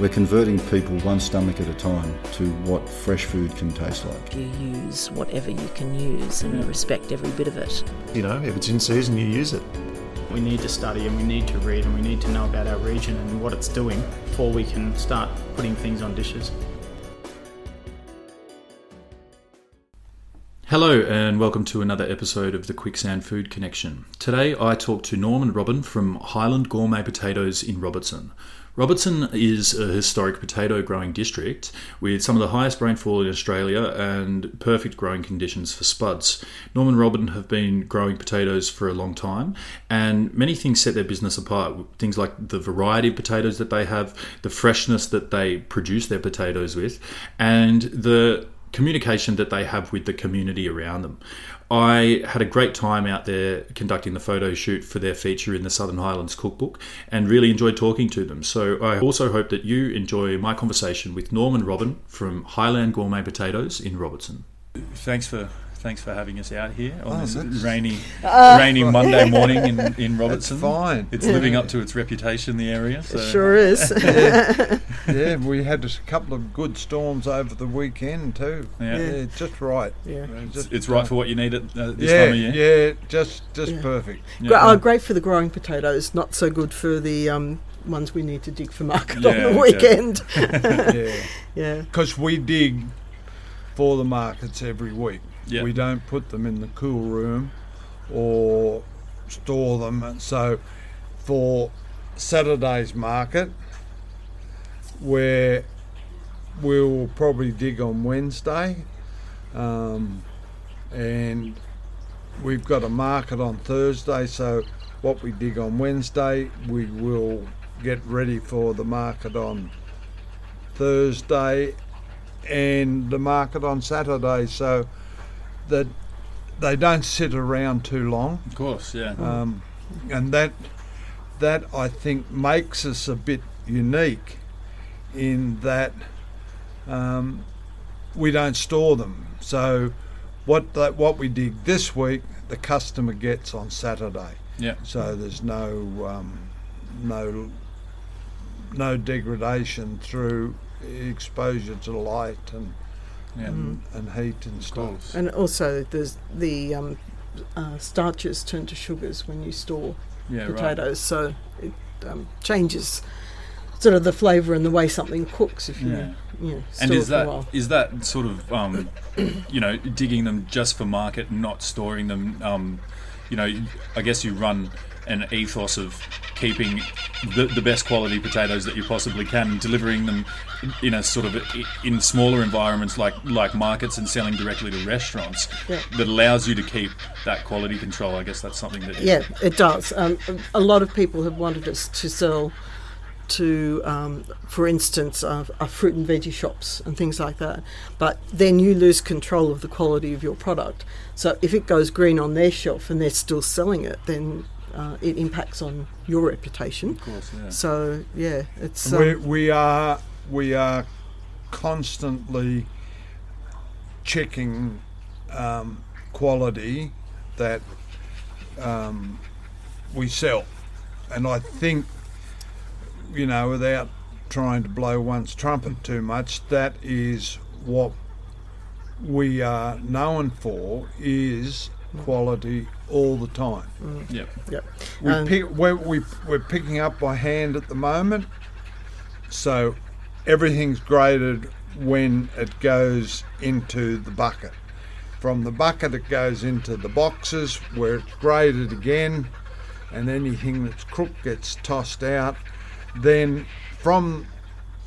We're converting people one stomach at a time to what fresh food can taste like. You use whatever you can use and you respect every bit of it. You know, if it's in season, you use it. We need to study and we need to read and we need to know about our region and what it's doing before we can start putting things on dishes. Hello, and welcome to another episode of the Quicksand Food Connection. Today I talk to Norm and Robin from Highland Gourmet Potatoes in Robertson. Robertson is a historic potato growing district with some of the highest rainfall in Australia and perfect growing conditions for spuds. Norm and Robin have been growing potatoes for a long time, and many things set their business apart. Things like the variety of potatoes that they have, the freshness that they produce their potatoes with, and the communication that they have with the community around them. I had a great time out there conducting the photo shoot for their feature in the Southern Highlands cookbook and really enjoyed talking to them. So I also hope that you enjoy my conversation with Norm and Robin from Highland Gourmet Potatoes in Robertson. Thanks for thanks for having us out here on Oh, this that's- rainy Uh, rainy Monday morning in, in Robertson. fine. It's living up to its reputation, the area. So. Sure is. yeah, we had a couple of good storms over the weekend too. Yeah. just right. Yeah. just It's right for what you need at uh, this yeah, time of year. yeah, just just Yeah. perfect. Gra- oh, great for the growing potatoes, not so good for the um, ones we need to dig for market Yeah, on the yeah. weekend. Yeah, yeah. because we dig for the markets every week. Yeah. We don't put them in the cool room or store them. So for Saturday's market, where we'll probably dig on Wednesday, um, and we've got a market on Thursday. So what we dig on Wednesday, we will get ready for the market on Thursday and the market on Saturday, so that they don't sit around too long, Of course, yeah. um, and that that I think makes us a bit unique in that um, we don't store them. So what that what we dig this week, the customer gets on Saturday. yeah. So there's no um, no no degradation through exposure to light and Yeah. and, and heat and stuff. And also, there's the um, uh, starches turn to sugars when you store Yeah, right. potatoes, so it um, changes sort of the flavour and the way something cooks if you, Yeah. you know, store And it is for a that is that sort of um, you know digging them just for market, not storing them? You know, I guess you run an ethos of keeping the, the best quality potatoes that you possibly can, and delivering them in a sort of i- in smaller environments like like markets and selling directly to restaurants. Yeah. That allows you to keep that quality control. I guess that's something that Yeah, it does. Um, a lot of people have wanted us to sell to, um, for instance, uh, uh, fruit and veggie shops and things like that. But then you lose control of the quality of your product. So if it goes green on their shelf and they're still selling it, then uh, it impacts on your reputation. Of course, yeah. So yeah, it's we, um, we are we are constantly checking um, quality that um, we sell, and I think you know without trying to blow one's trumpet too much, that is what we are known for is quality all the time. Yep. yeah. We Um, pick, we're, we, we're picking up by hand at the moment, so everything's graded when it goes into the bucket. From the bucket, it goes into the boxes where it's graded again, and anything that's crook gets tossed out. Then from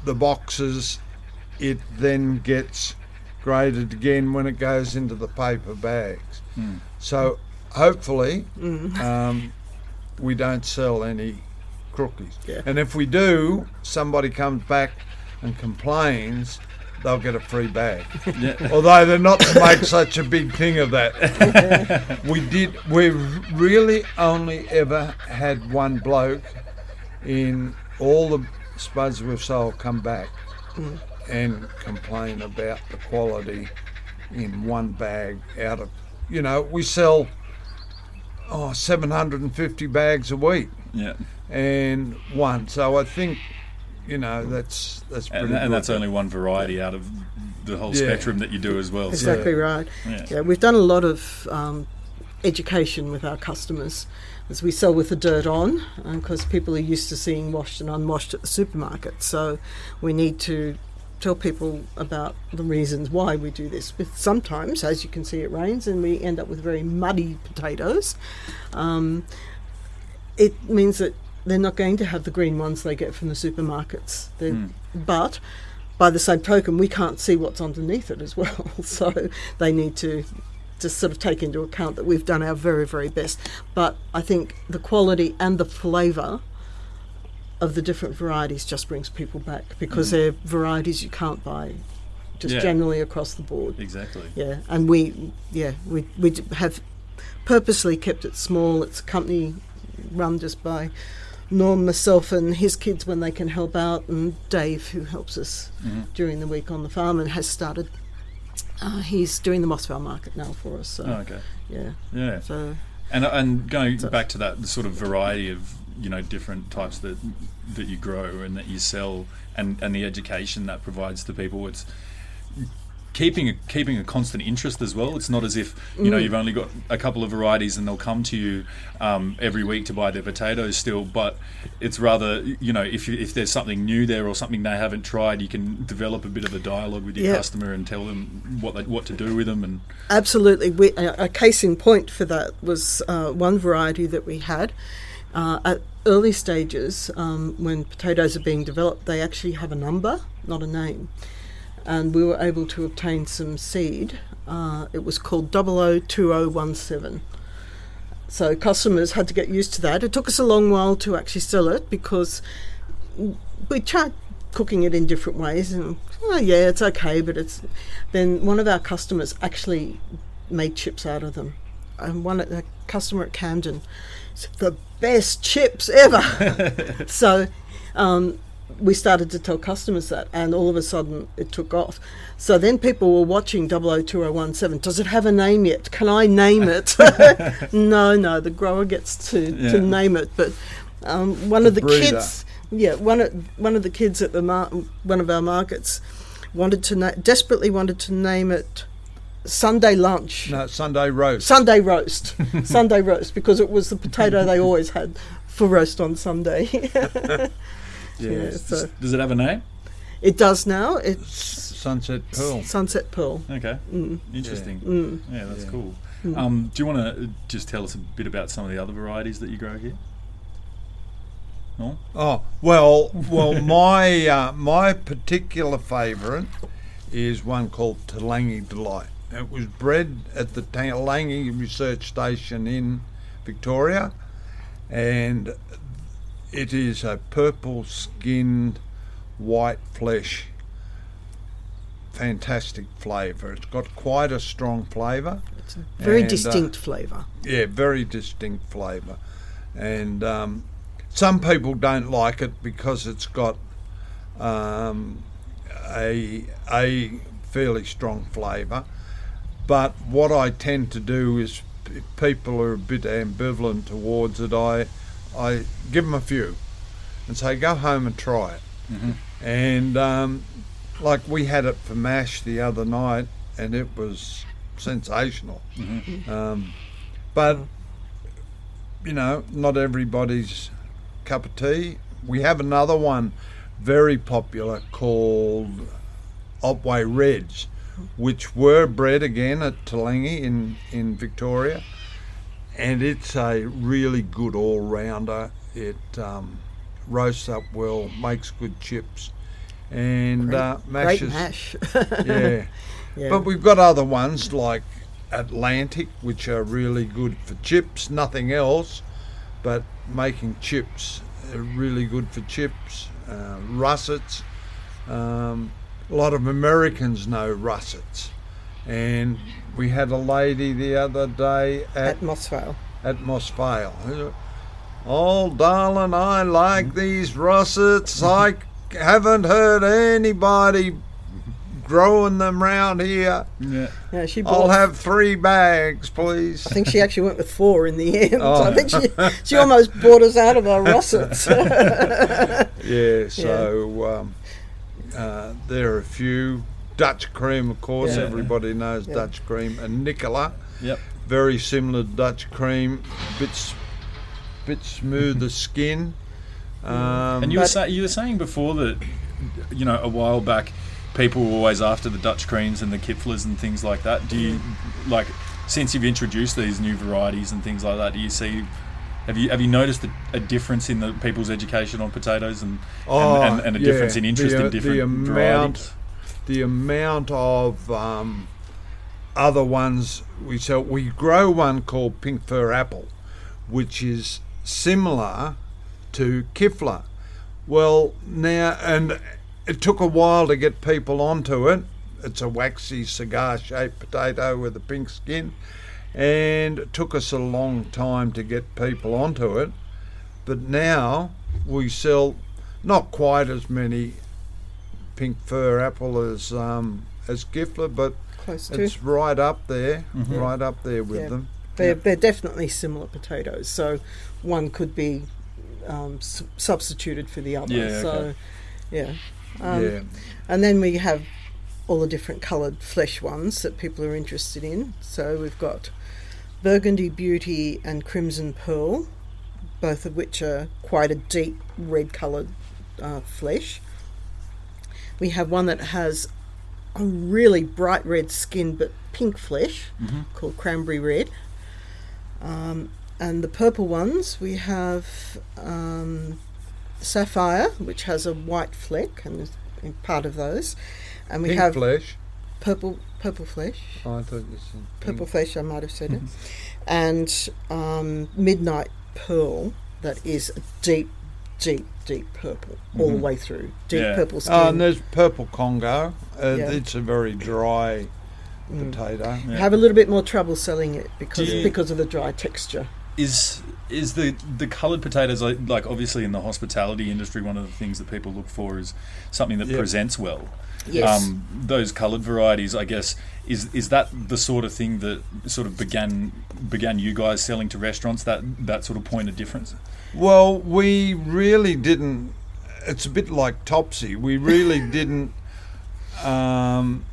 the boxes, it then gets graded again when it goes into the paper bags. So hopefully, um, we don't sell any crookies. Yeah. And if we do, somebody comes back and complains, they'll get a free bag. Although they're not to make such a big thing of that. we did. We've really only ever had one bloke in all the spuds we've sold come back and complain about the quality in one bag out of. You know, we sell oh 750 bags a week Yeah. and one. So I think, you know, that's that's pretty And, good. and that's only one variety out of the whole Yeah. spectrum that you do as well. So, Exactly right. Yeah. Yeah. we've done a lot of um, education with our customers as we sell with the dirt on, because people are used to seeing washed and unwashed at the supermarket. So we need to tell people about the reasons why we do this. But sometimes, as you can see, it rains and we end up with very muddy potatoes. Um, it means that they're not going to have the green ones they get from the supermarkets. They're- But by the same token, we can't see what's underneath it as well. so they need to just sort of take into account that we've done our very, very best. But I think the quality and the flavour of the different varieties just brings people back because mm. they're varieties you can't buy just Yeah. generally across the board. Exactly. Yeah, and we, yeah, we we have purposely kept it small. It's a company run just by Norm, myself, and his kids when they can help out, and Dave, who helps us mm-hmm. during the week on the farm and has started. Uh, he's doing the Moss Vale market now for us. So, Oh, okay. yeah. Yeah. So And and going So- back to that the sort of variety of you know different types that that you grow and that you sell and and the education that provides to people, it's keeping a, keeping a constant interest as well. It's not as if you Mm. know you've only got a couple of varieties and they'll come to you um, every week to buy their potatoes still, but it's rather you know if you, if there's something new there or something they haven't tried, you can develop a bit of a dialogue with your Yeah. customer and tell them what they, what to do with them and Absolutely. We, a, a case in point for that was uh, one variety that we had. Uh, at early stages, um, when potatoes are being developed, they actually have a number, not a name. And we were able to obtain some seed. Uh, it was called 002017. So customers had to get used to that. It took us a long while to actually sell it because we tried cooking it in different ways and oh yeah it's okay but it's then one of our customers actually made chips out of them and one a customer at camden said the best chips ever so um, we started to tell customers that and all of a sudden it took off so then people were watching 002017 does it have a name yet can i name it no no the grower gets to, Yeah. to name it but um, one of the breeder. kids yeah, one of one of the kids at the mar- one of our markets wanted to na- desperately wanted to name it Sunday lunch, no, Sunday roast. Sunday roast, Sunday roast because it was the potato they always had for roast on Sunday. Yeah, so does it have a name? it does now. It's Sunset Pearl. Sunset Pearl. Okay, Mm. interesting. Yeah, that's cool. Um, do you want to just tell us a bit about some of the other varieties that you grow here? No. Oh well, well my uh, my particular favourite is one called Toolangi Delight. It was bred at the Toolangi Research Station in Victoria, and it is a purple skinned, white flesh. Fantastic flavour. It's got quite a strong flavour. Very And, uh, distinct flavour. Yeah, very distinct flavour. And um, some people don't like it because it's got um, a, a fairly strong flavour. But what I tend to do is, if people are a bit ambivalent towards it, I, I give them a few and say, go home and try it. And um, like we had it for MASH the other night, and it was sensational. Um, but you know, not everybody's cup of tea. We have another one very popular called Otway Reds, which were bred again at Toolangi in, in Victoria. And it's a really good all rounder. It um, roasts up well, makes good chips, and Great- uh, great mashes. mash. yeah. Yeah. But we've got other ones like Atlantic, which are really good for chips, nothing else, but making chips are really good for chips. Uh, russets, um, a lot of Americans know russets. And we had a lady the other day at, At Moss Vale. at Moss Vale. who- Oh, darling, I like these russets. I haven't heard anybody growing them round here. Yeah. Yeah, she bought. I'll have three bags, please. I think she actually went with four in the end. Oh. I think she, she almost bought us out of our russets. Yeah, so um, uh, there are a few. Dutch cream, of course, Yeah. everybody knows Yeah. Dutch cream. And Nicola, Yep. very similar to Dutch cream, bit, s- bit smoother skin. Um, And you were, say, you were saying before that, you know, a while back, people were always after the Dutch creams and the Kipflers and things like that. Do you, like, since you've introduced these new varieties and things like that, do you see, have you have you noticed a, a difference in the people's education on potatoes and Oh, and, and, and a yeah. difference in interest The, uh, in different the amount, varieties? The amount of um, other ones we sell. We grow one called pink fir apple, which is similar to Kipfler. Well, now and it took a while to get people onto it. It's a waxy cigar-shaped potato with a pink skin, and it took us a long time to get people onto it. But now we sell not quite as many pink fir apple as um, as Kipfler, but Close to. it's right up there, Mm-hmm. right up there with Yeah. them. They're, they're definitely similar potatoes, so one could be um, s- substituted for the other. Yeah, okay. So, yeah. Um, yeah, And then we have all the different coloured flesh ones that people are interested in. So we've got Burgundy Beauty and Crimson Pearl, both of which are quite a deep red coloured uh, flesh. We have one that has a really bright red skin but pink flesh called Cranberry Red. Um, and the purple ones we have um, Sapphire, which has a white fleck and part of those. And we pink have flesh. purple purple flesh. Oh, I thought you said Purple flesh, I might have said it. And um, Midnight Pearl, that is a deep, deep, deep purple all the way through. Deep Yeah. purple skin. Oh, and there's purple Congo. Uh, Yeah. It's a very dry Mm. potato. Have a little bit more trouble selling it because Do you- because of the dry texture. Is is the the coloured potatoes like, like obviously in the hospitality industry one of the things that people look for is something that Yep. presents well. Yes. Um, those coloured varieties, I guess, is is that the sort of thing that sort of began began you guys selling to restaurants? That that sort of point of difference. Well, we really didn't. It's a bit like Topsy. We really didn't um,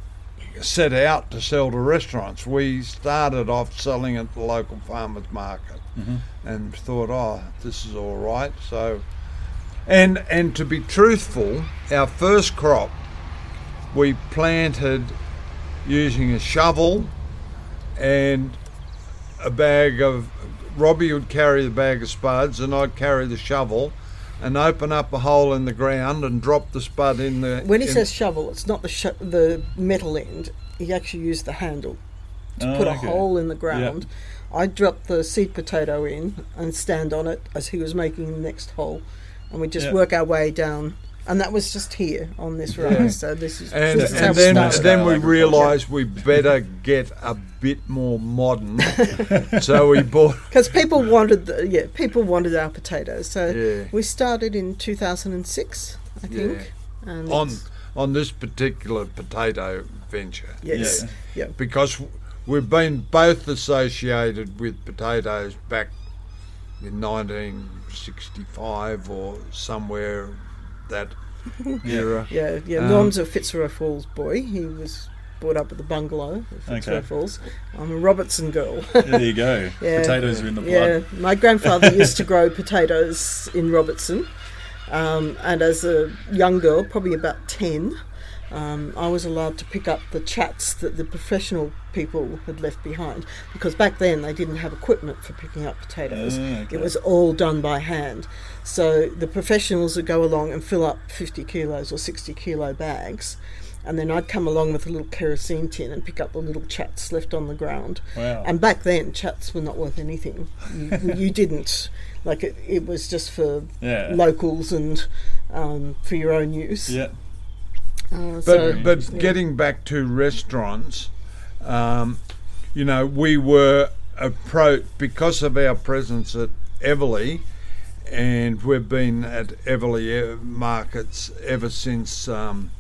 set out to sell to restaurants. We started off selling at the local farmers market Mm-hmm. and thought, oh, this is all right. So, and and to be truthful, our first crop we planted using a shovel and a bag of Robbie would carry the bag of spuds and I'd carry the shovel and open up a hole in the ground and drop the spud in the When he says shovel, it's not the sh- the metal end. He actually used the handle to Oh, put a okay. hole in the ground. I dropped the seed potato in and stand on it as he was making the next hole, and we just Yeah. work our way down. And that was just here on this rise. So this is and, this is and then, started. then we realised we better get a bit more modern. so we bought Because people wanted, the, yeah, people wanted our potatoes. So Yeah. we started in 2006, I think. And on on this particular potato venture. yes, yeah. because we've been both associated with potatoes back in 1965 or somewhere that era. Yeah, yeah. Um, Norm's a Fitzroy Falls boy. He was brought up at the bungalow at Fitzroy Okay. Falls. I'm a Robertson girl. There you go. Yeah. Potatoes are in the blood. yeah, my grandfather used to grow potatoes in Robertson, Um, and as a young girl, probably about 10, um, I was allowed to pick up the chats that the professional people had left behind because back then they didn't have equipment for picking up potatoes. Ah, okay. It was all done by hand. So the professionals would go along and fill up 50 kilos or 60 kilo bags. And then I'd come along with a little kerosene tin and pick up the little chats left on the ground. Wow. And back then, chats were not worth anything. You, you didn't. Like, it, it was just for Yeah. locals and um, for your own use. Yeah. Uh, But so, but getting back to restaurants, um, you know, we were approached because of our presence at Eveleigh, and we've been at Eveleigh markets ever since um,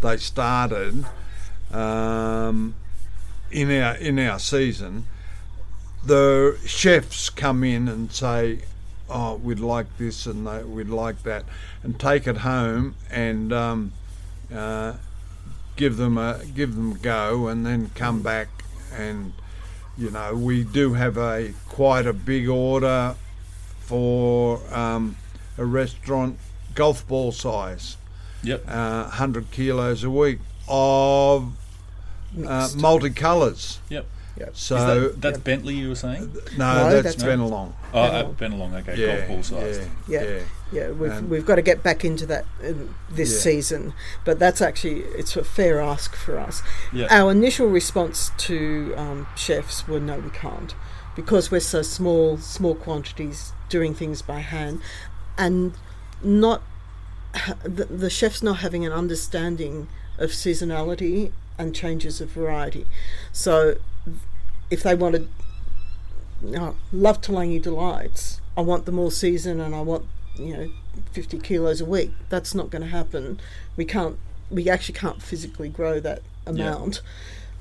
they started um, in our in our season. The chefs come in and say, "Oh, we'd like this and we'd like that," and take it home and. Uh, give them a give them a go and then come back and you know we do have a quite a big order for um, a restaurant golf ball size Yep. uh, 100 kilos a week of uh, multicolours Yep. So that, that's Bentley you were saying? no, No, that's that's- Benelong Oh, uh, Benelong. Okay, yeah, golf ball sized. yeah, Yeah. yeah. Yeah, we've, And- we've got to get back into that in this Yeah. season, but that's actually it's a fair ask for us. Yeah. Our initial response to um, chefs were no, we can't, because we're so small, small quantities, doing things by hand, and not the, the chefs not having an understanding of seasonality and changes of variety. So, if they wanted oh, love Toolangi delights. I want them all season, and I want you know fifty kilos a week. That's not going to happen. We can't. We actually can't physically grow that amount.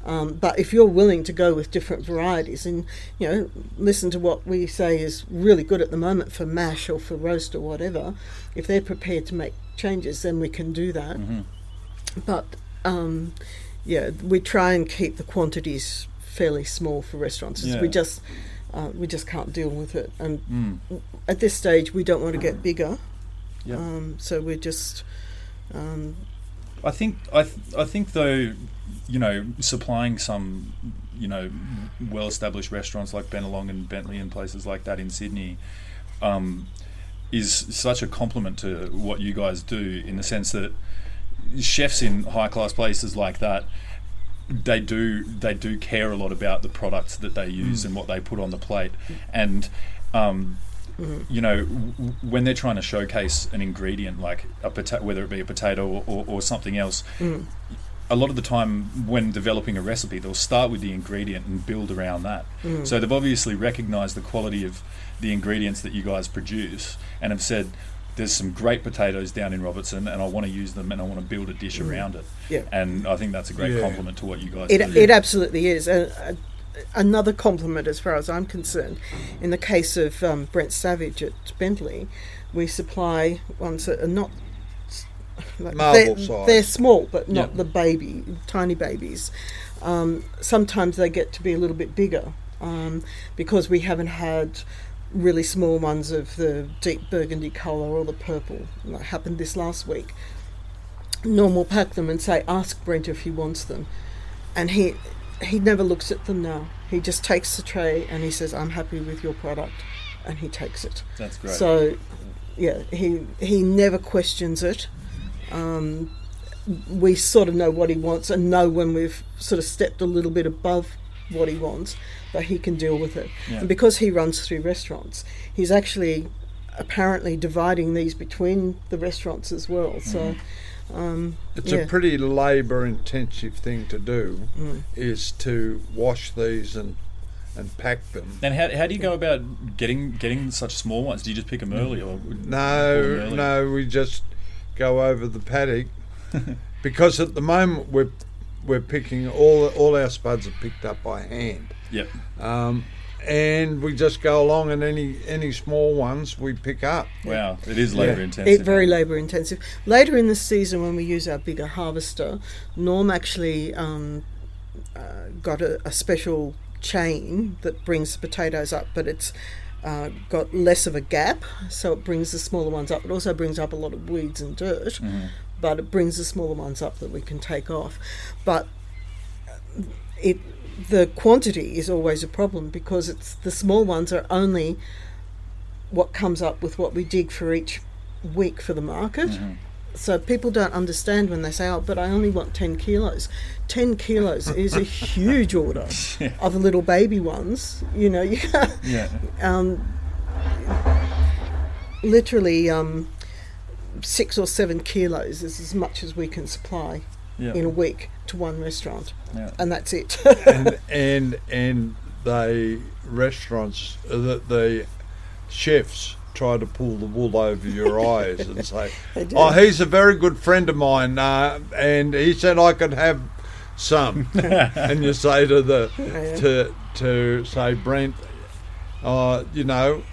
Um, but if you're willing to go with different varieties, and you know, listen to what we say is really good at the moment for mash or for roast or whatever. If they're prepared to make changes, then we can do that. But um, yeah, we try and keep the quantities fairly small for restaurants. Yeah. We just uh, we just can't deal with it, and Mm. at this stage, we don't want to get bigger. Yep. Um, so we're just um, I think I th- I think though, you know, supplying some, you know, well-established restaurants like Benelong and Bentley and places like that in Sydney, um, is such a compliment to what you guys do in the sense that chefs in high-class places like that. They do. They do care a lot about the products that they use mm. and what they put on the plate, and um, you know, w- when they're trying to showcase an ingredient like a pota- whether it be a potato or, or, or something else, mm. a lot of the time when developing a recipe, they'll start with the ingredient and build around that. Mm. So they've obviously recognised the quality of the ingredients that you guys produce and have said, "There's some great potatoes down in Robertson, and I want to use them, and I want to build a dish around it." Yeah. And I think that's a great Yeah. compliment to what you guys it, do. it absolutely is. And uh, another compliment, as far as I'm concerned, in the case of um, Brent Savage at Bentley, we supply ones that are not. Like Marble they're, size. they're small, but not Yeah. the baby, tiny babies. Um, sometimes they get to be a little bit bigger um, because we haven't had really small ones of the deep burgundy colour or the purple. That happened this last week. Norm will pack them and say, "Ask Brent if he wants them," and he he never looks at them now. He just takes the tray and he says, "I'm happy with your product," and he takes it. That's great. So, yeah, he he never questions it. Um, we sort of know what he wants and know when we've sort of stepped a little bit above what he wants, but he can deal with it. Yeah. And because he runs three restaurants, he's actually apparently dividing these between the restaurants as well. So, um, It's yeah. a pretty labour intensive thing to do, Mm. is to wash these and and pack them. and how, how do you go about getting getting such small ones? Do you just pick them early or No, early? no, we just go over the paddock because at the moment we're we're picking all all our spuds are picked up by hand, Yep. um, and we just go along and any any small ones we pick up. Wow, it is labour Yeah. intensive. It, very labour intensive. Later in the season, when we use our bigger harvester, Norm actually um, uh, got a, a special chain that brings the potatoes up, but it's uh, got less of a gap, so it brings the smaller ones up. It also brings up a lot of weeds and dirt, but it brings the smaller ones up that we can take off. But it the quantity is always a problem because it's the small ones are only what comes up with what we dig for each week for the market. So people don't understand when they say, "Oh, but I only want ten kilos." Ten kilos is a huge order of the little baby ones. You know, you Yeah. um, literally um, six or seven kilos is as much as we can supply Yeah. in a week to one restaurant, Yeah. and that's it. and and and they restaurants uh, the, the chefs try to pull the wool over your eyes and say, "Oh, he's a very good friend of mine, uh, and he said I could have some." and you say to the to to say Brent, uh, you know.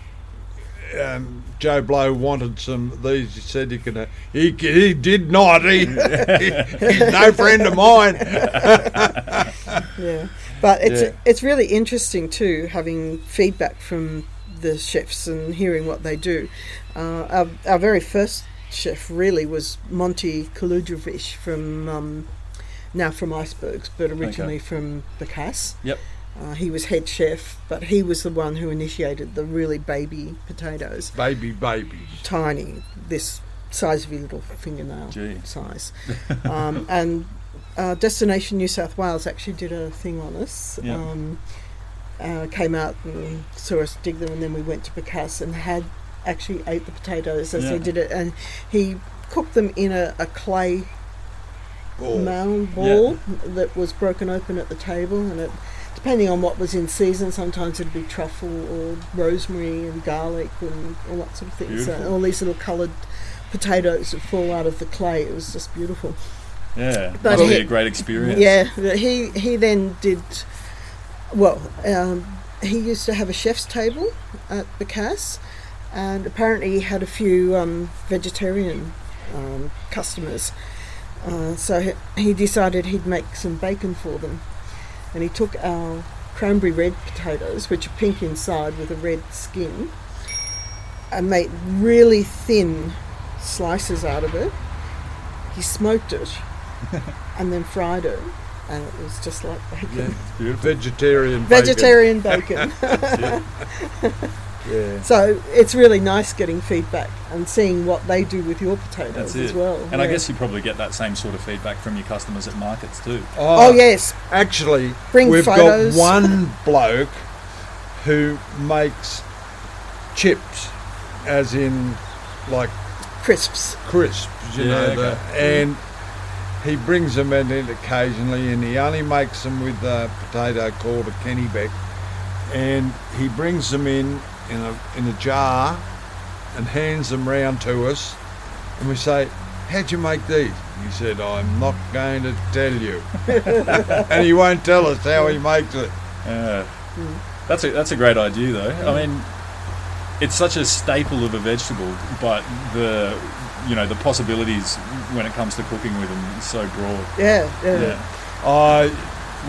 Um, Joe Blow wanted some of these. He said he could. He he did not. He, he's no friend of mine. yeah, but it's Yeah. it's really interesting too having feedback from the chefs and hearing what they do. Uh, our, our very first chef really was Monty Koludrovic from um, now from Icebergs, but originally from Bacchus. Yep. Uh, he was head chef, but he was the one who initiated the really baby potatoes, Baby, babies. tiny, this size of your little fingernail Gee. size. um, and uh, Destination New South Wales actually did a thing on us. Yeah. Um, uh, came out and saw us dig them, and then we went to Bacchus and had actually ate the potatoes as Yeah. they did it, and he cooked them in a, a clay Ball. mound ball that was broken open at the table, and it, depending on what was in season, sometimes it'd be truffle or rosemary and garlic and all that sort of thing. So all these little coloured potatoes that fall out of the clay. It was just beautiful. Yeah. But Must he- a great experience. Yeah, he he then did well. Um, he used to have a chef's table at Bacchus, and apparently he had a few um, vegetarian um, customers. Uh, so he, he decided he'd make some bacon for them, and he took our cranberry red potatoes, which are pink inside with a red skin, and made really thin slices out of it. He smoked it and then fried it, and it was just like bacon. Vegetarian. bacon. Vegetarian bacon. Yeah. so it's really nice getting feedback and seeing what they do with your potatoes That's as well. And I guess you probably get that same sort of feedback from your customers at markets too. Oh, oh. yes, Actually, Bring we've photos. got one bloke who makes chips, as in like crisps. crisps, you Yeah, know, the, and he brings them in occasionally, and he only makes them with a potato called a Kennebec, and he brings them in in a in a jar, and hands them round to us, and we say, "How'd you make these?" He said, "I'm not going to tell you," and he won't tell us how he makes it. Yeah. That's a that's a great idea though. I mean, it's such a staple of a vegetable, but the you know the possibilities when it comes to cooking with them is so broad. Yeah, yeah. Yeah. Uh,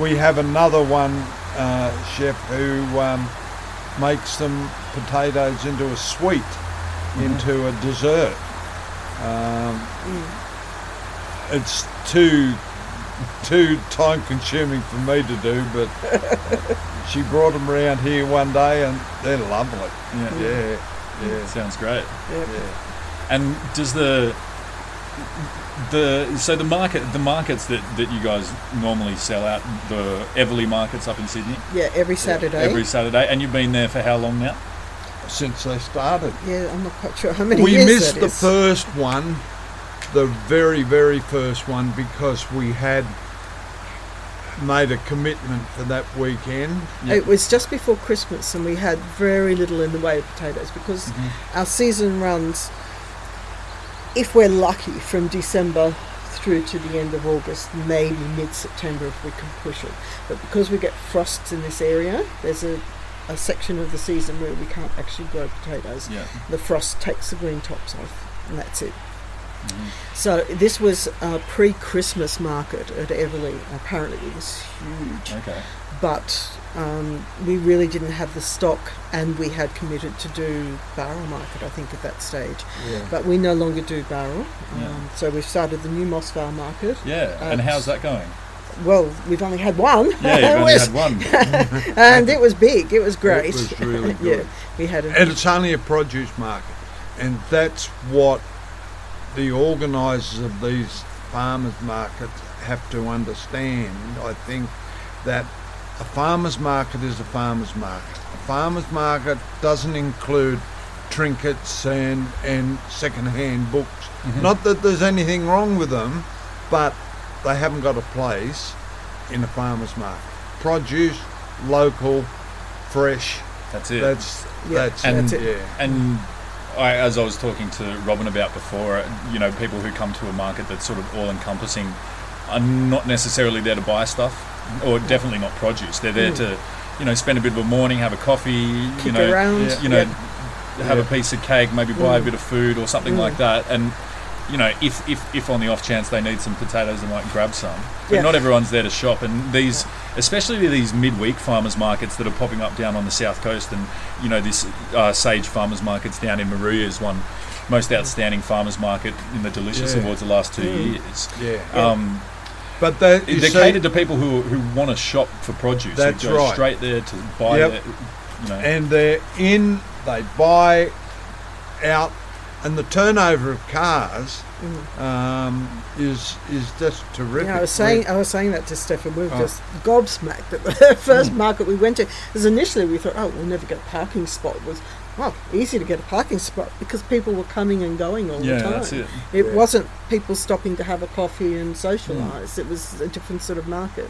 we have another one uh, chef who um, makes them potatoes into a sweet, into a dessert. Um, It's too too time consuming for me to do, but she brought them around here one day and they're lovely. Yeah. Yeah, yeah. Sounds great. yeah. And does the the so the market the markets that, that you guys normally sell out the Eveleigh markets up in Sydney Yeah, every Saturday. every Saturday, and you've been there for how long now? Since they started. yeah, I'm not quite sure how many we years missed that the is. first one, the very, very first one, because we had made a commitment for that weekend. It was just before Christmas, and we had very little in the way of potatoes because Mm-hmm. our season runs, if we're lucky, from December through to the end of August, maybe mid September if we can push it. But because we get frosts in this area, there's a, a section of the season where we can't actually grow potatoes. Yeah. The frost takes the green tops off, and that's it. Mm-hmm. So this was a pre-Christmas market at Eveleigh. Apparently, it was huge Okay. but um, we really didn't have the stock, and we had committed to do Bowral market. I think at that stage, Yeah. but we no longer do Bowral. Yeah. Um, so we've started the new Moss Vale market. Yeah, and how's that going? Well, we've only had one. Yeah, you've only was- had one. and it was big. It was great. It was really good. yeah, we had a And it's only a produce market. And that's what the organisers of these farmers markets have to understand. I think that a farmers market is a farmers market. A farmers market doesn't include trinkets and, and second-hand books. Not that there's anything wrong with them, but they haven't got a place in a farmers market. Produce, local, fresh. That's it. That's Yeah, that's and that's it. yeah. and I, as I was talking to Robin about before, uh, you know, people who come to a market that's sort of all encompassing are not necessarily there to buy stuff, or definitely not produce. They're there to, you know, spend a bit of a morning, have a coffee, you know, around, you know, yeah. have Yeah. a piece of cake, maybe buy a Mm. bit of food or something Mm. like that, and. You know, if, if, if on the off chance they need some potatoes, they might grab some. But Yeah. not everyone's there to shop, and these, especially these midweek farmers markets that are popping up down on the south coast, and you know this uh, Sage Farmers Markets down in Moruya is one most outstanding farmers market in the Delicious Yeah. Awards the last two Mm. years. Yeah. Um, But that you they're see, catered to people who who want to shop for produce. That's who go right. straight there to buy. Yep. Their, you know, and they're in, they buy out, and the turnover of cars um, is is just terrific. Yeah, I was saying, I was saying that to Stefan. We were Oh. just gobsmacked at the first market we went to. Because initially we thought, oh, we'll never get a parking spot. Was well easy to get a parking spot because people were coming and going all yeah, the time. that's it. It Yeah. wasn't people stopping to have a coffee and socialise. It was a different sort of market.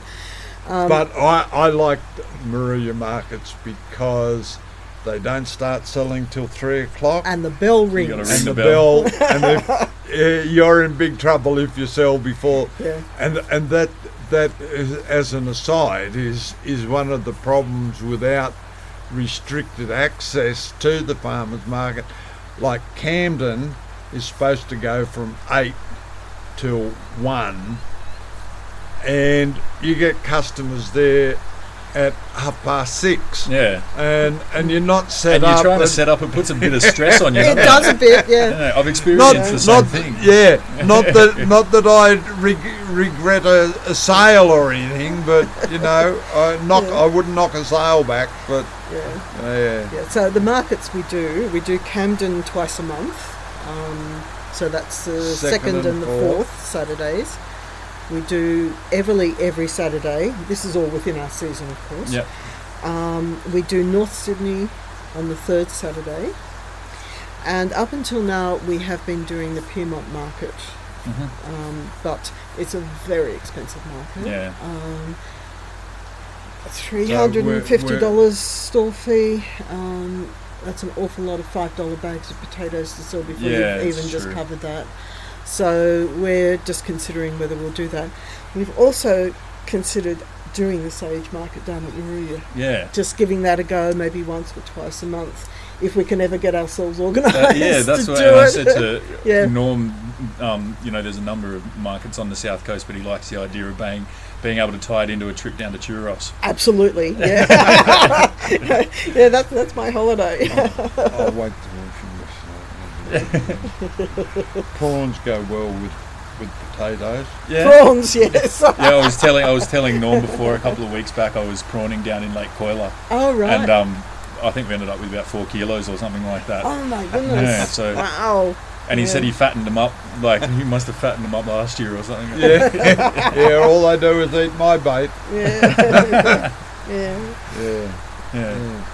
Um, but I, I like Moruya markets because they don't start selling till three o'clock. and the bell rings. gotta ring and the the bell. bell, and if, uh, you're in big trouble if you sell before. Yeah. And and that that is, as an aside is is one of the problems without restricted access to the farmers market. Like Camden is supposed to go from eight till one, and you get customers there at half past six, Yeah, and and you're not set and you're up. trying to and- set up. It puts a bit of stress on you. It doesn't it? a bit, yeah. Yeah, I've experienced not, the same not thing. yeah, not that not that I reg- regret a, a sale or anything, but you know, I knock Yeah. I wouldn't knock a sale back, but Yeah. uh, yeah, Yeah, so the markets we do, we do Camden twice a month. Um, so that's the Second second, and the fourth. fourth Saturdays. We do Eveleigh every Saturday. This is all within our season, of course. Yep. Um, we do North Sydney on the third Saturday. And up until now, we have been doing the Pyrmont market. Mhm. Um, but it's a very expensive market. Yeah. Um, Three hundred and fifty dollars store fee. Um, that's an awful lot of five dollar bags of potatoes to sell before Yeah, you've even just true. covered that. So we're just considering whether we'll do that. We've also considered doing the sage market down at Moruya. Yeah. Just giving that a go, maybe once or twice a month, if we can ever get ourselves organised. Yeah, that's what I said to Yeah. Norm. Um, you know, there's a number of markets on the south coast, but he likes the idea of being being able to tie it into a trip down to Tuross. Absolutely, yeah. yeah, that's that's my holiday. I'll wait till we finish. Prawns go well with with potatoes. Yeah. Prawns, yes. yeah, I was telling I was telling Norm before a couple of weeks back I was prawning down in Lake Coila, oh right. and um, I think we ended up with about four kilos or something like that. oh my goodness. Yeah, so- wow. And he said he fattened them up like he must have fattened them up last year or something. Yeah, yeah. All they do is eat my bait. Yeah. yeah. Yeah. Yeah.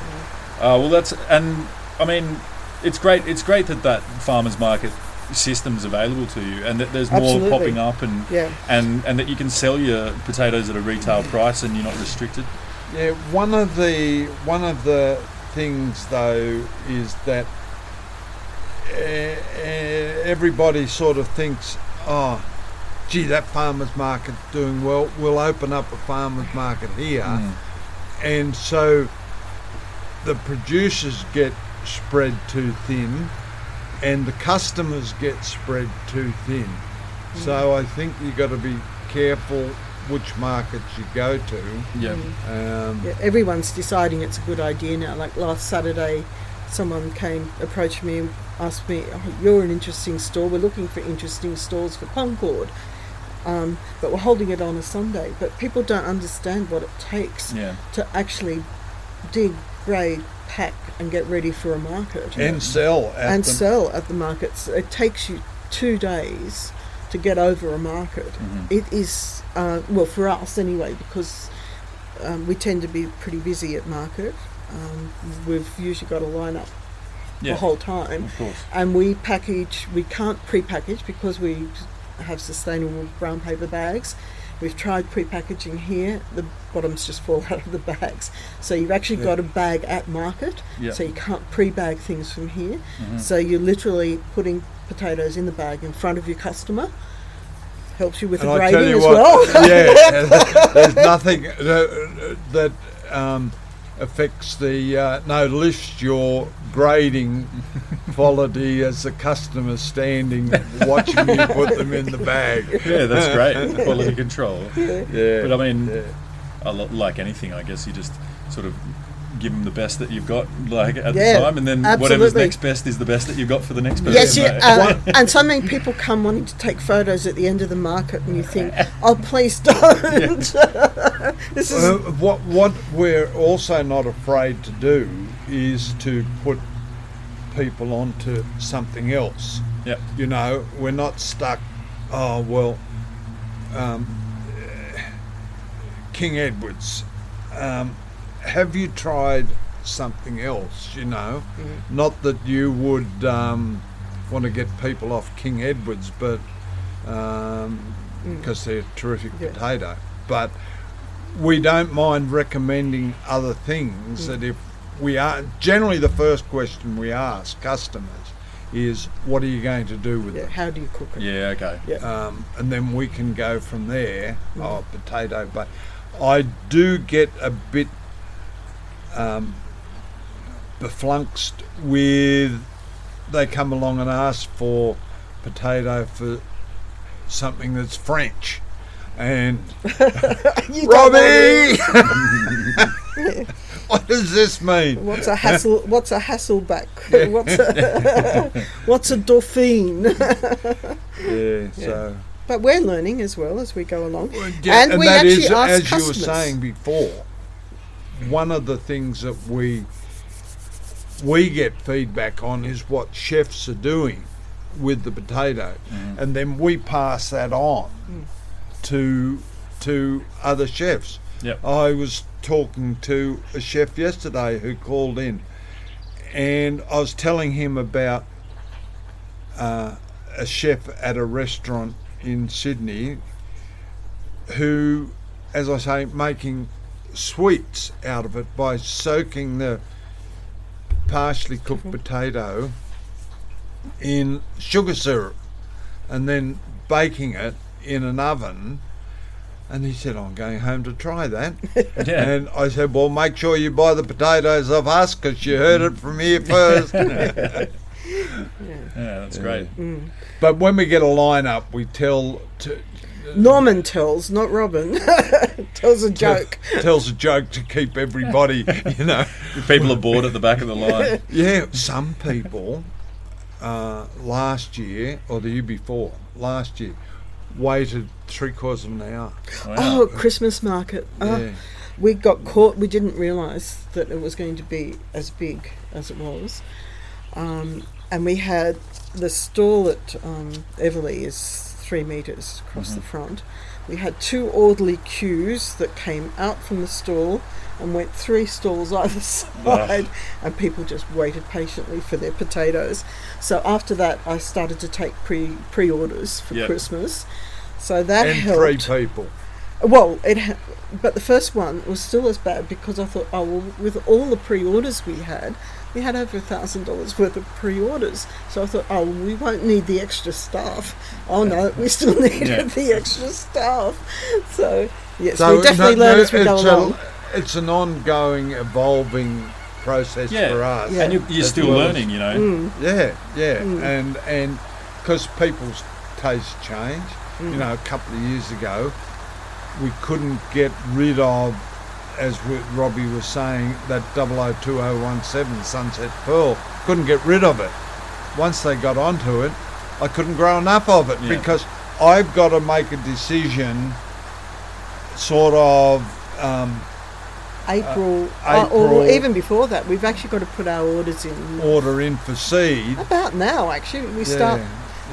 Uh, well, that's and I mean, it's great. It's great that that farmers market system's available to you, and that there's more Absolutely. popping up, and Yeah. and and that you can sell your potatoes at a retail price, and you're not restricted. Yeah, one of the one of the things though is that everybody sort of thinks, oh, gee, that farmers market's doing well. We'll open up a farmers market here, Mm. and so the producers get spread too thin, and the customers get spread too thin. So I think you've got to be careful which markets you go to. Yeah. Um, Yeah, everyone's deciding it's a good idea now. Like last Saturday, someone came, approached me, and asked me, oh, "You're an interesting store. We're looking for interesting stalls for Concord, um, but we're holding it on a Sunday. But people don't understand what it takes Yeah. to actually dig, grade, pack, and get ready for a market and sell at and the, sell at the markets. It takes you two days to get over a market. It is uh, well for us anyway because um, we tend to be pretty busy at market. Um, we've usually got a lineup Yeah. the whole time, Of course. and we package. We can't pre-package because we have sustainable brown paper bags. We've tried pre-packaging here. The bottoms just fall out of the bags. So you've actually got a bag at market. Yeah. So you can't pre-bag things from here. So you're literally putting potatoes in the bag in front of your customer. Helps you with and the grading as what, well. yeah, there's nothing that, that um, affects the uh, no lifts your grading quality as the customer standing watching you put them in the bag. Yeah, that's great. Quality control. Yeah, But I mean, yeah. like anything, I guess you just sort of give them the best that you've got, like at Yeah, the time, and then whatever's next best is the best that you've got for the next person. Yes, you, mate. uh, and so many people come wanting to take photos at the end of the market, and you think, "Oh, please don't." this is Uh, what what we're also not afraid to do is to put people onto something else. Yep. You know, we're not stuck. Oh well, um, King Edward's. Um, have you tried something else? You know, mm-hmm. not that you would um, want to get people off King Edward's, but um, mm. because they're terrific Yeah. potato, but we don't mind recommending other things that mm. if we are generally the first question we ask customers is what are you going to do with yeah, it how do you cook it? yeah, okay. Yeah. um, and then we can go from there mm-hmm. oh potato but I do get a bit um, beflunked with they come along and ask for potato for something that's French and You don't know Robbie what does this mean What's a hassle? What's a Hasselback? what's a what's a Dauphine? yeah, so but we're learning as well as we go along, Yeah, and, we actually is, ask as customers. you were saying before, one of the things that we we get feedback on is what chefs are doing with the potato, Mm. and then we pass that on to to other chefs. Yep. I was talking to a chef yesterday who called in, and I was telling him about uh, a chef at a restaurant in Sydney who, as I say, making sweets out of it by soaking the partially cooked mm-hmm. potato in sugar syrup and then baking it in an oven. And he said, I'm going home to try that. Yeah. And I said, Well, make sure you buy the potatoes off us because you heard it from here first. Yeah, that's great. Mm. but when we get a lineup, we tell to, Norman tells, not Robin, tells a joke. tells a joke to keep everybody, you know. People are bored at the back of the line. Yeah, some people uh, last year or the year before, last year, waited three quarters of an hour. Oh, Christmas market. Oh, Yeah. We got caught. We didn't realise that it was going to be as big as it was. Um, and we had the stall at um, Eveleigh is three metres across the mm-hmm. front. We had two orderly queues that came out from the stall and went three stalls either side, and people just waited patiently for their potatoes. So after that, I started to take pre pre orders for Yep. Christmas. So that and helped. three people. Well, it, ha- but the first one was still as bad because I thought, oh well, with all the pre-orders we had, we had over a thousand dollars worth of pre-orders. So I thought, oh, well, we won't need the extra staff. Oh no, we still needed Yeah. the extra staff. So yes, So we definitely no- learn no, as we go it's along. A, it's an ongoing, evolving process Yeah. for us. Yeah. And you, you're still well learning, you know. Mm. Yeah, yeah, and and because people's tastes change. Mm. You know, a couple of years ago, we couldn't get rid of, as we, Robbie was saying, that 002017 Sunset Pearl. Couldn't get rid of it. Once they got onto it, I couldn't grow enough of it Yeah. because I've got to make a decision, sort of. Um, April, Uh, uh, or April. even before that, we've actually got to put our orders in. order in for seed. About now, actually, we Yeah, start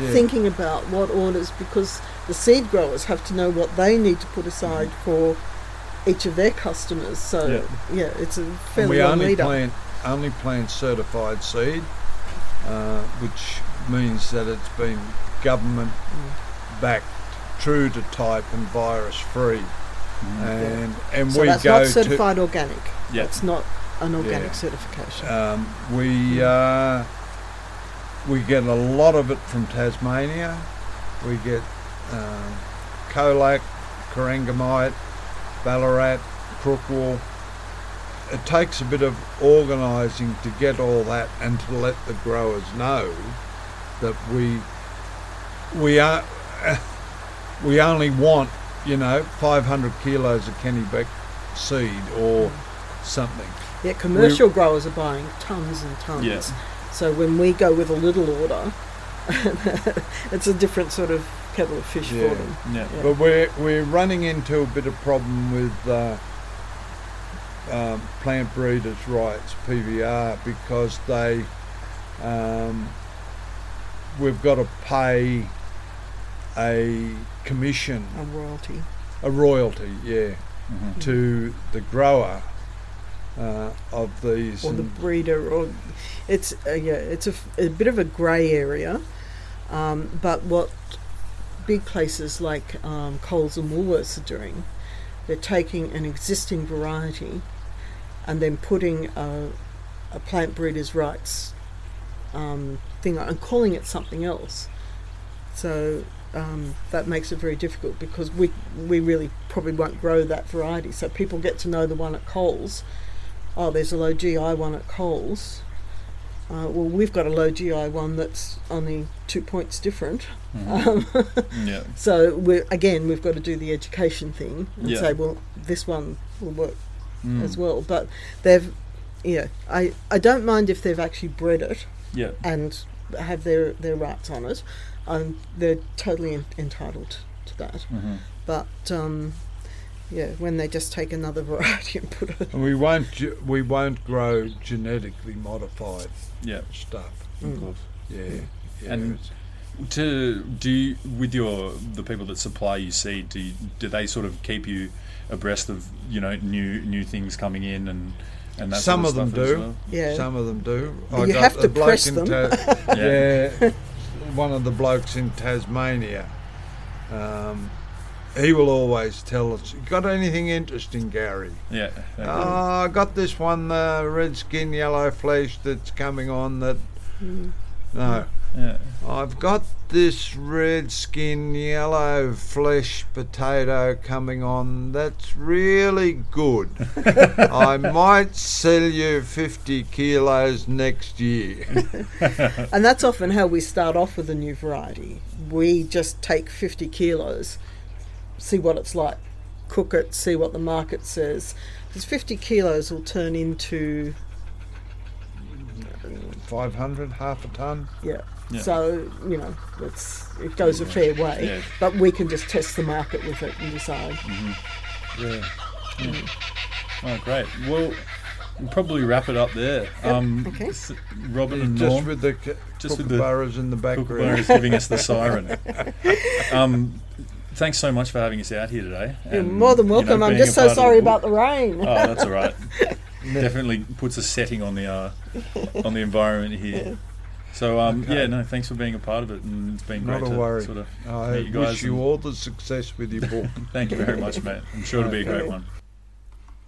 yeah. thinking about what orders because the seed growers have to know what they need to put aside for each of their customers. So Yeah. yeah, it's a And fairly we long only lead plant only plant certified seed, uh, which means that it's been government backed, true to type and virus free. And and So we that's go not certified organic. Yeah. It's not an organic Yeah. certification. um, we uh, we get a lot of it from Tasmania. We get um, Colac, Corangamite, Ballarat, Crookwool. It takes a bit of organising to get all that and to let the growers know that we we are we only want you know 500 kilos of Kennebec seed or mm. something. Yeah, commercial growers are buying tons and tons. Yeah. So when we go with a little order, it's a different sort of kettle of fish Yeah. for them. Yeah. Yeah. But we're we're running into a bit of problem with uh, um, plant breeders' rights (PVR) because they um, we've got to pay a commission, A royalty. a royalty, yeah, Mhm. to the grower uh, of these. or the breeder, or it's uh, yeah, it's a, f- a bit of a grey area. Um, but what big places like um, Coles and Woolworths are doing, they're taking an existing variety and then putting a, a plant breeder's rights um, thing and calling it something else. So um, that makes it very difficult because we we really probably won't grow that variety. So people get to know the one at Coles oh, there's a low GI one at Coles. Uh, well, we've got a low GI one that's only two points different. Um, Yeah. so we again, we've got to do the education thing and Yeah. say, well, this one will work Mm. as well. But they've, yeah, I, I don't mind if they've actually bred it Yeah. and have their, their rights on it. Um, they're totally en- entitled to that. Mhm. But um, yeah, when they just take another variety and put it and we won't ge- we won't grow genetically modified Yeah. stuff. Of course. Yeah, yeah. And to do you, with your the people that supply you seed, do you, do they sort of keep you abreast of you know new new things coming in and and that Some sort of of, them stuff as do. well? Yeah. Some of them do. You got have a to bloke press in them. Ta- Yeah. yeah, one of the blokes in Tasmania. Um, he will always tell us, got anything interesting, Gary?" Yeah. Oh, I got this one, uh, red skin, yellow flesh that's coming on. That no, yeah. I've got this red skin, yellow flesh potato coming on. That's really good. I might sell you 50 kilos next year. And that's often how we start off with a new variety. We just take 50 kilos, see what it's like, cook it, see what the market says. Because 50 kilos will turn into, 500, half a ton. yeah. Yeah. So, you know, it's, it goes a fair way. Yeah. But we can just test the market with it and decide. Yeah. Oh, great. Well, we'll probably wrap it up there. Um, okay. s- Robin and Just Norm, with the ca- Just with the kookaburras in the background. Kookaburra's giving us the siren. Um, thanks so much for having us out here today. You're and, more than you know, welcome. I'm just so part of the sorry about the rain. Oh, that's all right. Definitely puts a setting on the uh, on the environment here. So um, Okay. yeah, no, thanks for being a part of it, and it's been great Not a to worry. sort of I meet you guys. wish you all the success with your book. Thank you very much, mate. I'm sure it'll be a great one.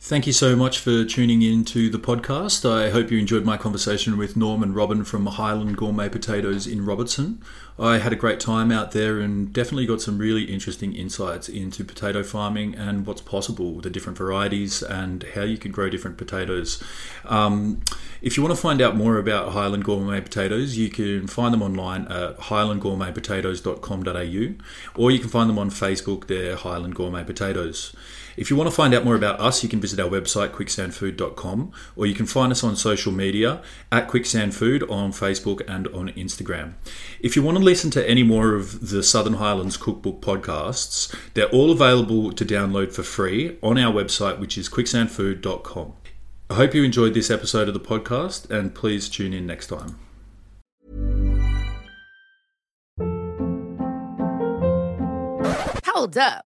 Thank you so much for tuning in to the podcast. I hope you enjoyed my conversation with Norm and Robin from Highland Gourmet Potatoes in Robertson. I had a great time out there and definitely got some really interesting insights into potato farming and what's possible, the different varieties, and how you can grow different potatoes. Um, if you want to find out more about Highland Gourmet Potatoes, you can find them online at highlandgourmetpotatoes.com.au or you can find them on Facebook, they're Highland Gourmet Potatoes. If you want to find out more about us, you can visit our website, quicksandfood.com, or you can find us on social media at quicksandfood on Facebook and on Instagram. If you want to listen to any more of the Southern Highlands Cookbook podcasts, they're all available to download for free on our website, which is quicksandfood.com. I hope you enjoyed this episode of the podcast, and please tune in next time. Hold up.